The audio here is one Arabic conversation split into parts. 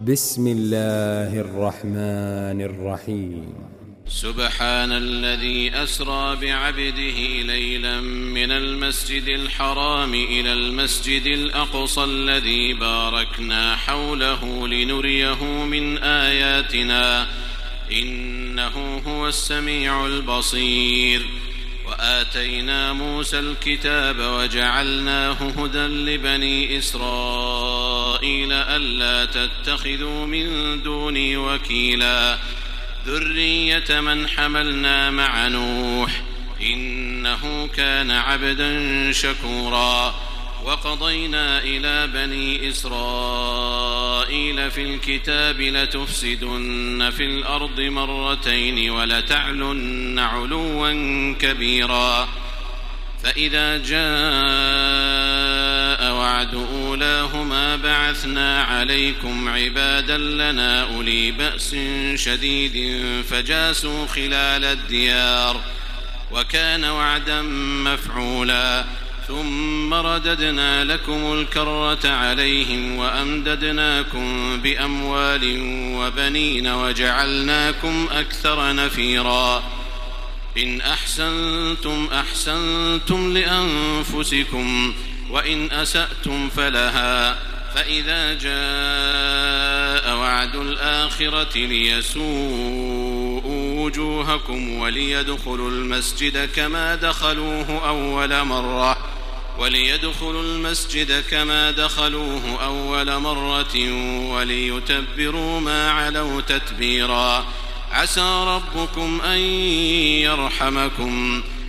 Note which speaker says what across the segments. Speaker 1: بسم الله الرحمن الرحيم
Speaker 2: سبحان الذي اسرى بعبده ليلا من المسجد الحرام الى المسجد الاقصى الذي باركنا حوله لنريه من اياتنا انه هو السميع البصير واتينا موسى الكتاب وجعلناه هدى لبني اسرائيل إسرائيل ألا تتخذوا من دوني وكيلا ذرية من حملنا مع نوح إنه كان عبدا شكورا وقضينا إلى بني إسرائيل في الكتاب لتفسدن في الأرض مرتين ولتعلن علوا كبيرا فإذا جاء وبعد أولاهما بعثنا عليكم عبادا لنا أولي بأس شديد فجاسوا خلال الديار وكان وعدا مفعولا ثم رددنا لكم الكرة عليهم وأمددناكم بأموال وبنين وجعلناكم أكثر نفيرا إن أحسنتم أحسنتم لأنفسكم وإن أسأتم فلها فإذا جاء وعد الآخرة ليسوءوا وجوهكم وليدخلوا المسجد كما دخلوه أول مرة وليدخلوا المسجد كما دخلوه أول مرة وليتبروا ما علوا تتبيرا عسى ربكم أن يرحمكم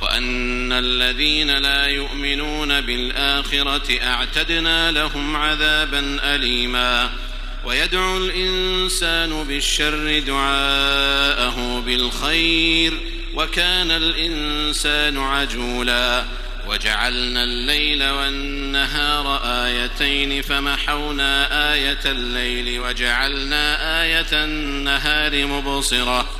Speaker 2: وأن الذين لا يؤمنون بالآخرة أعتدنا لهم عذابا أليما ويدعو الإنسان بالشر دعاءه بالخير وكان الإنسان عجولا وجعلنا الليل والنهار آيتين فمحونا آية الليل وجعلنا آية النهار مبصرةً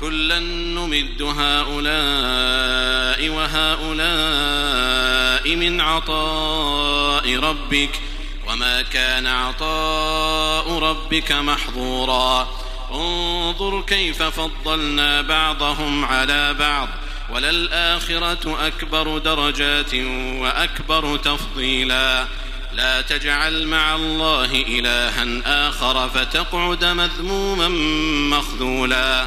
Speaker 2: كلا نمد هؤلاء وهؤلاء من عطاء ربك وما كان عطاء ربك محظورا انظر كيف فضلنا بعضهم على بعض وللآخرة أكبر درجات وأكبر تفضيلا لا تجعل مع الله إلها آخر فتقعد مذموما مخذولا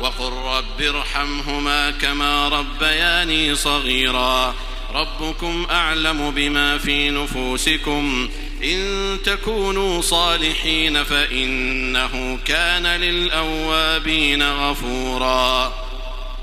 Speaker 2: وقل رب ارحمهما كما ربياني صغيرا ربكم اعلم بما في نفوسكم ان تكونوا صالحين فانه كان للاوابين غفورا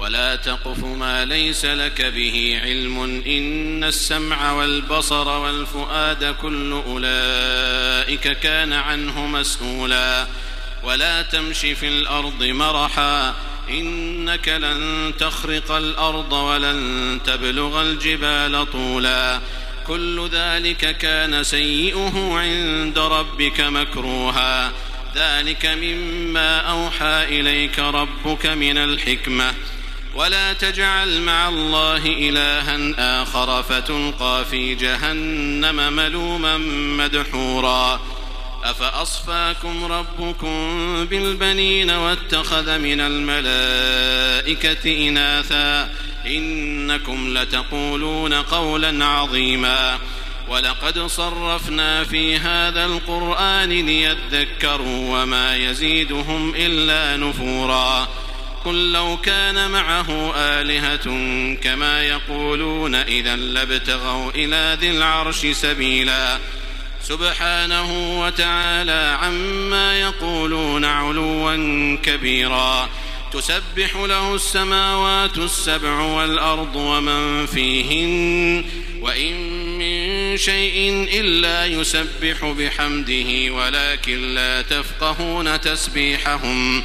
Speaker 2: ولا تقف ما ليس لك به علم ان السمع والبصر والفؤاد كل اولئك كان عنه مسؤولا ولا تمش في الارض مرحا انك لن تخرق الارض ولن تبلغ الجبال طولا كل ذلك كان سيئه عند ربك مكروها ذلك مما اوحى اليك ربك من الحكمه ولا تجعل مع الله إلها آخر فتلقى في جهنم ملوما مدحورا أفأصفاكم ربكم بالبنين واتخذ من الملائكة إناثا إنكم لتقولون قولا عظيما ولقد صرفنا في هذا القرآن ليذكروا وما يزيدهم إلا نفوراً قل لو كان معه آلهة كما يقولون إذا لابتغوا إلى ذي العرش سبيلا سبحانه وتعالى عما يقولون علوا كبيرا تسبح له السماوات السبع والأرض ومن فيهن وإن من شيء إلا يسبح بحمده ولكن لا تفقهون تسبيحهم ۖ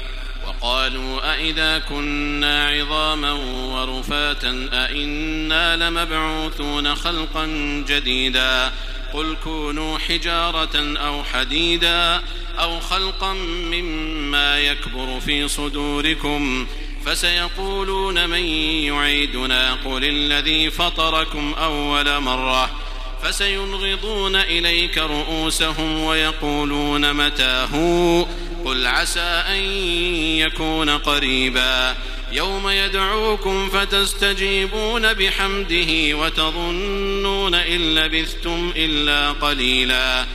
Speaker 2: وقالوا أئذا كنا عظاما ورفاتا أئنا لمبعوثون خلقا جديدا قل كونوا حجارة أو حديدا أو خلقا مما يكبر في صدوركم فسيقولون من يعيدنا قل الذي فطركم أول مرة فسينغضون إليك رؤوسهم ويقولون متى هو قل عسى أن يكون قريبا يوم يدعوكم فتستجيبون بحمده وتظنون إن لبثتم إلا قليلا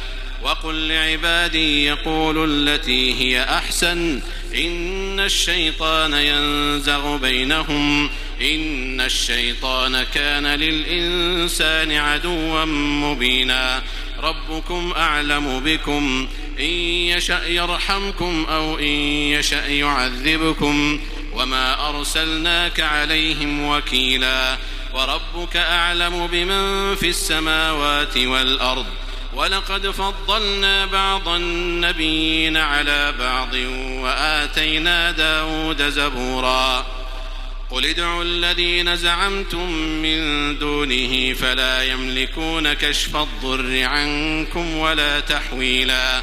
Speaker 2: وقل لعبادي يقولوا التي هي أحسن إن الشيطان ينزغ بينهم إن الشيطان كان للإنسان عدوا مبينا ربكم أعلم بكم إن يشأ يرحمكم أو إن يشأ يعذبكم وما أرسلناك عليهم وكيلا وربك أعلم بمن في السماوات والأرض ولقد فضلنا بعض النبيين على بعض وآتينا داود زبورا قل ادعوا الذين زعمتم من دونه فلا يملكون كشف الضر عنكم ولا تحويلاً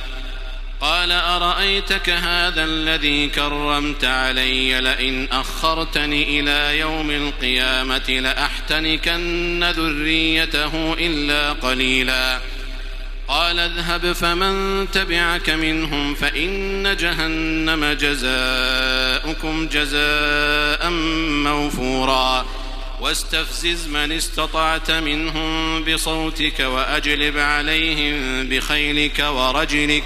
Speaker 2: قال أرأيتك هذا الذي كرمت علي لئن أخرتني إلى يوم القيامة لأحتنكن ذريته إلا قليلا قال اذهب فمن تبعك منهم فإن جهنم جزاؤكم جزاء موفورا واستفزز من استطعت منهم بصوتك وأجلب عليهم بخيلك ورجلك ۖ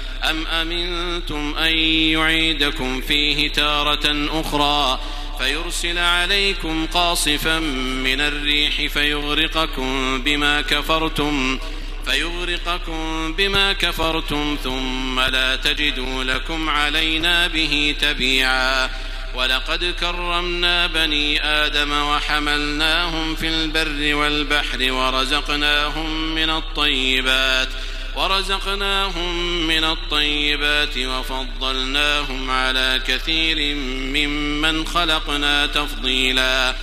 Speaker 2: أم أمنتم أن يعيدكم فيه تارة أخرى فيرسل عليكم قاصفا من الريح فيغرقكم بما كفرتم فيغرقكم بما كفرتم ثم لا تجدوا لكم علينا به تبيعا ولقد كرمنا بني آدم وحملناهم في البر والبحر ورزقناهم من الطيبات ۖ ورزقناهم من الطيبات وفضلناهم على كثير ممن خلقنا تفضيلا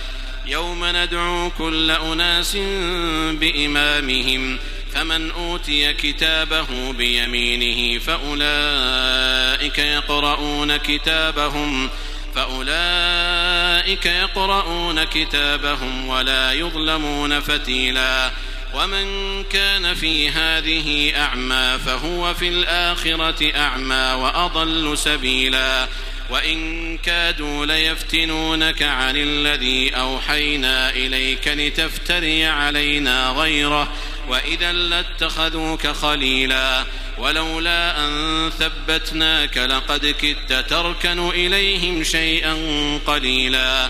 Speaker 2: يوم ندعو كل أناس بإمامهم فمن أوتي كتابه بيمينه فأولئك يقرؤون كتابهم فأولئك يقرؤون كتابهم ولا يظلمون فتيلاً ومن كان في هذه أعمى فهو في الآخرة أعمى وأضل سبيلا وإن كادوا ليفتنونك عن الذي أوحينا إليك لتفتري علينا غيره وإذا لاتخذوك خليلا ولولا أن ثبتناك لقد كدت تركن إليهم شيئا قليلا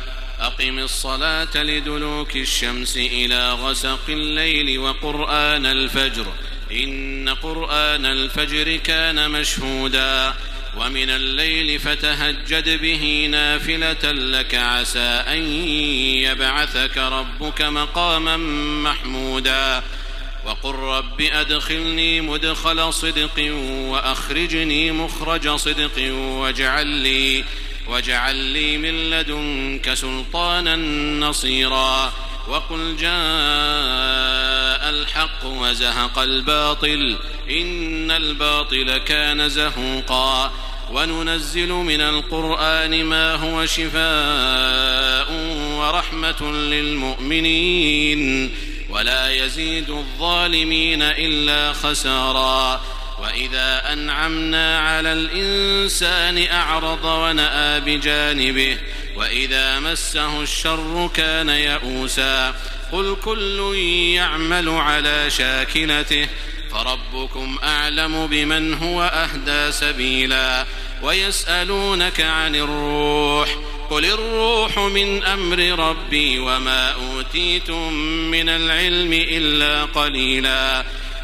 Speaker 2: أقم الصلاة لدلوك الشمس إلى غسق الليل وقرآن الفجر إن قرآن الفجر كان مشهودا ومن الليل فتهجد به نافلة لك عسى أن يبعثك ربك مقاما محمودا وقل رب أدخلني مدخل صدق وأخرجني مخرج صدق واجعل لي واجعل لي من لدنك سلطانا نصيرا وقل جاء الحق وزهق الباطل إن الباطل كان زهوقا وننزل من القرآن ما هو شفاء ورحمة للمؤمنين ولا يزيد الظالمين إلا خسارا واذا انعمنا على الانسان اعرض وناى بجانبه واذا مسه الشر كان يئوسا قل كل يعمل على شاكلته فربكم اعلم بمن هو اهدى سبيلا ويسالونك عن الروح قل الروح من امر ربي وما اوتيتم من العلم الا قليلا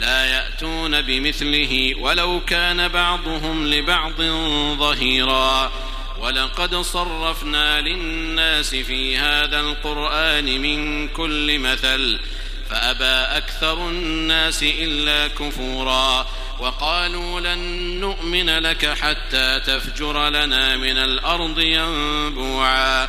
Speaker 2: لا ياتون بمثله ولو كان بعضهم لبعض ظهيرا ولقد صرفنا للناس في هذا القران من كل مثل فابى اكثر الناس الا كفورا وقالوا لن نؤمن لك حتى تفجر لنا من الارض ينبوعا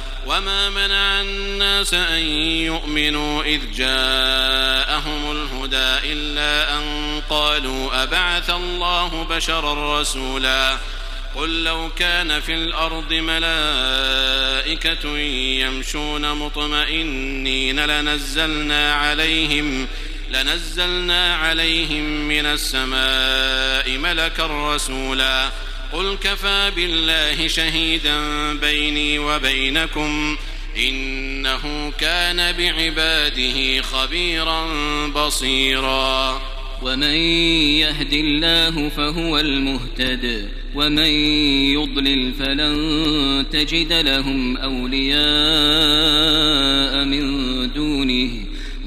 Speaker 2: وما منع الناس أن يؤمنوا إذ جاءهم الهدى إلا أن قالوا أبعث الله بشرا رسولا قل لو كان في الأرض ملائكة يمشون مطمئنين لنزلنا عليهم لنزلنا عليهم من السماء ملكا رسولا قل كفى بالله شهيدا بيني وبينكم إنه كان بعباده خبيرا بصيرا ومن يهد الله فهو المهتد ومن يضلل فلن تجد لهم أولياء من دونه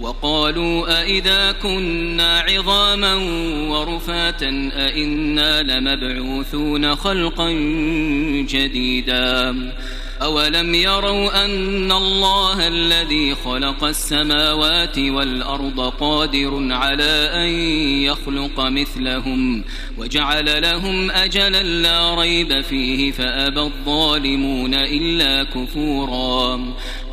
Speaker 2: وقالوا أئذا كنا عظاما ورفاتا أئنا لمبعوثون خلقا جديدا أولم يروا أن الله الذي خلق السماوات والأرض قادر على أن يخلق مثلهم وجعل لهم أجلا لا ريب فيه فأبى الظالمون إلا كفورا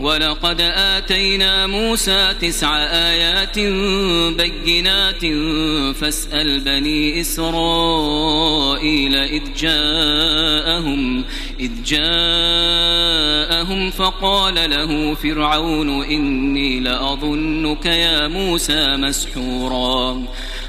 Speaker 2: ولقد آتينا موسى تسع آيات بينات فاسأل بني إسرائيل إذ جاءهم إذ جاءهم فقال له فرعون إني لأظنك يا موسى مسحورا